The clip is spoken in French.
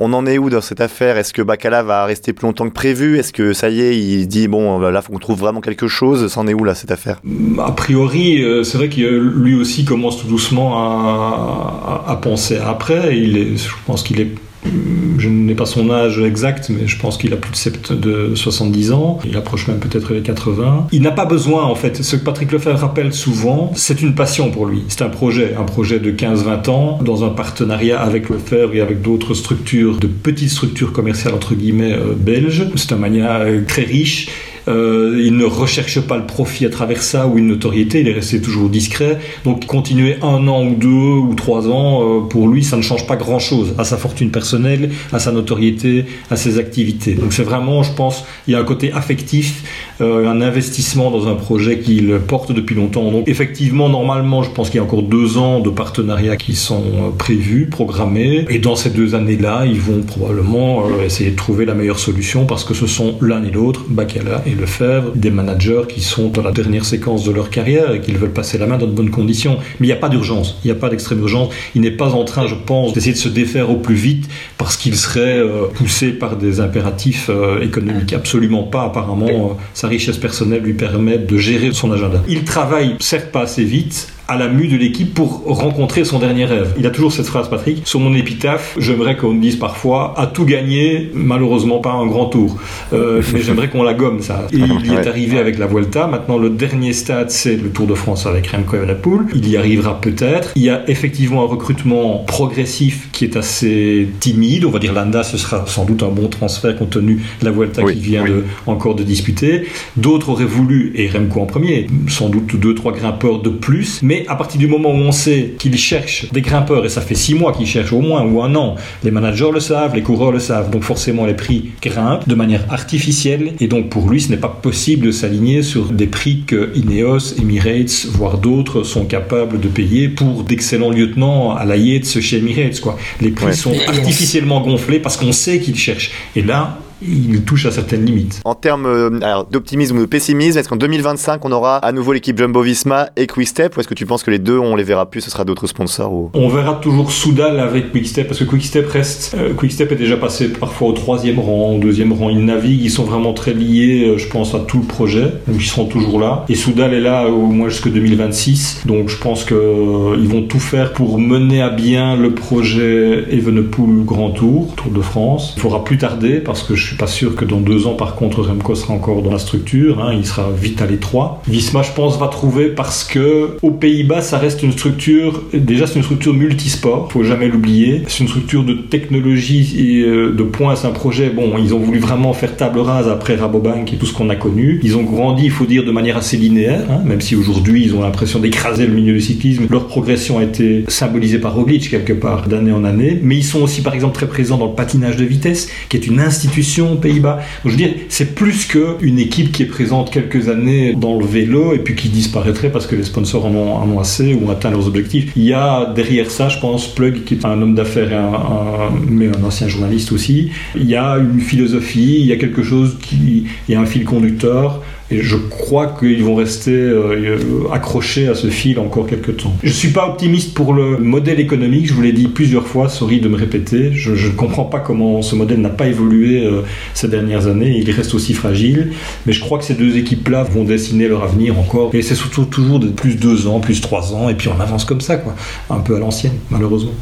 On en est où dans cette affaire? Est-ce que Bacala va rester plus longtemps que prévu? Est-ce que ça y est, il dit bon là faut qu'on trouve vraiment quelque chose? C'en est où là cette affaire? A priori, euh, c'est vrai qu'il lui aussi commence tout doucement à, à, penser après. Il est, je pense qu'il est je n'ai pas son âge exact, mais je pense qu'il a plus de, 70 ans. Il approche même peut-être les 80. Il n'a pas besoin, en fait, ce que Patrick Lefebvre rappelle souvent, c'est une passion pour lui. C'est un projet, un projet de 15-20 ans, dans un partenariat avec Lefebvre et avec d'autres structures, de petites structures commerciales, entre guillemets, euh, belges. C'est un mania euh, très riche euh, il ne recherche pas le profit à travers ça ou une notoriété, il est resté toujours discret. Donc continuer un an ou deux ou trois ans, euh, pour lui, ça ne change pas grand-chose à sa fortune personnelle, à sa notoriété, à ses activités. Donc c'est vraiment, je pense, il y a un côté affectif, un investissement dans un projet qu'il porte depuis longtemps. Donc effectivement, normalement, je pense qu'il y a encore deux ans de partenariat qui sont prévus, programmés. Et dans ces deux années-là, ils vont probablement essayer de trouver la meilleure solution parce que ce sont l'un et l'autre, Bacala et le faire, des managers qui sont dans la dernière séquence de leur carrière et qui veulent passer la main dans de bonnes conditions. Mais il n'y a pas d'urgence, il n'y a pas d'extrême urgence. Il n'est pas en train, je pense, d'essayer de se défaire au plus vite parce qu'il serait euh, poussé par des impératifs euh, économiques. Absolument pas. Apparemment, euh, sa richesse personnelle lui permet de gérer son agenda. Il travaille certes pas assez vite, à la mue de l'équipe pour rencontrer son dernier rêve. Il a toujours cette phrase, Patrick. Sur mon épitaphe, j'aimerais qu'on me dise parfois a tout gagné, malheureusement pas un grand tour. Euh, mais j'aimerais qu'on la gomme, ça. Et il y est arrivé avec la Vuelta. Maintenant, le dernier stade, c'est le Tour de France avec Remco Evenepoel. Il y arrivera peut-être. Il y a effectivement un recrutement progressif qui est assez timide. On va dire Landa, ce sera sans doute un bon transfert compte tenu de la Vuelta qui vient de, encore de disputer. D'autres auraient voulu, et Remco en premier, sans doute deux, trois grimpeurs de plus. Mais à partir du moment où on sait qu'il cherche des grimpeurs, et ça fait six mois qu'il cherche au moins, ou un an, les managers le savent, les coureurs le savent, donc forcément les prix grimpent de manière artificielle, et donc pour lui ce n'est pas possible de s'aligner sur des prix que Ineos, Emirates, voire d'autres sont capables de payer pour d'excellents lieutenants à la Yates chez Emirates. Quoi. Les prix sont artificiellement gonflés parce qu'on sait qu'il cherche. Et là, il touche à certaines limites. En termes euh, d'optimisme ou de pessimisme, est-ce qu'en 2025 on aura à nouveau l'équipe Jumbo Visma et Quickstep ou est-ce que tu penses que les deux on les verra plus, ce sera d'autres sponsors ou... On verra toujours Soudal avec Quickstep parce que Quickstep reste. Euh, Quickstep est déjà passé parfois au troisième rang, au deuxième rang. Ils naviguent, ils sont vraiment très liés, euh, je pense, à tout le projet. Donc ils seront toujours là. Et Soudal est là au moins jusqu'en 2026. Donc je pense qu'ils vont tout faire pour mener à bien le projet Evenepoel Grand Tour, Tour de France. Il faudra plus tarder parce que je suis pas sûr que dans deux ans, par contre, Remco sera encore dans la structure. Hein, il sera vite à l'étroit. Visma, je pense, va trouver parce que aux Pays-Bas, ça reste une structure. Déjà, c'est une structure multisport. Faut jamais l'oublier. C'est une structure de technologie et euh, de points. C'est un projet. Bon, ils ont voulu vraiment faire table rase après Rabobank et tout ce qu'on a connu. Ils ont grandi, il faut dire, de manière assez linéaire. Hein, même si aujourd'hui, ils ont l'impression d'écraser le milieu du cyclisme. Leur progression a été symbolisée par Roglic quelque part d'année en année. Mais ils sont aussi, par exemple, très présents dans le patinage de vitesse, qui est une institution aux Pays-Bas. je veux dire, c'est plus qu'une équipe qui est présente quelques années dans le vélo et puis qui disparaîtrait parce que les sponsors en ont, assez ou ont atteint leurs objectifs. Il y a derrière ça, je pense, Plug, qui est un homme d'affaires, mais un ancien journaliste aussi. Il y a une philosophie, il y a quelque chose qui, il y a un fil conducteur. Et je crois qu'ils vont rester euh, accrochés à ce fil encore quelques temps. Je ne suis pas optimiste pour le modèle économique, je vous l'ai dit plusieurs fois, sorry de me répéter. Je ne comprends pas comment ce modèle n'a pas évolué euh, ces dernières années, il reste aussi fragile. Mais je crois que ces deux équipes-là vont dessiner leur avenir encore. Et c'est surtout toujours de plus deux ans, plus trois ans, et puis on avance comme ça, quoi. Un peu à l'ancienne, malheureusement.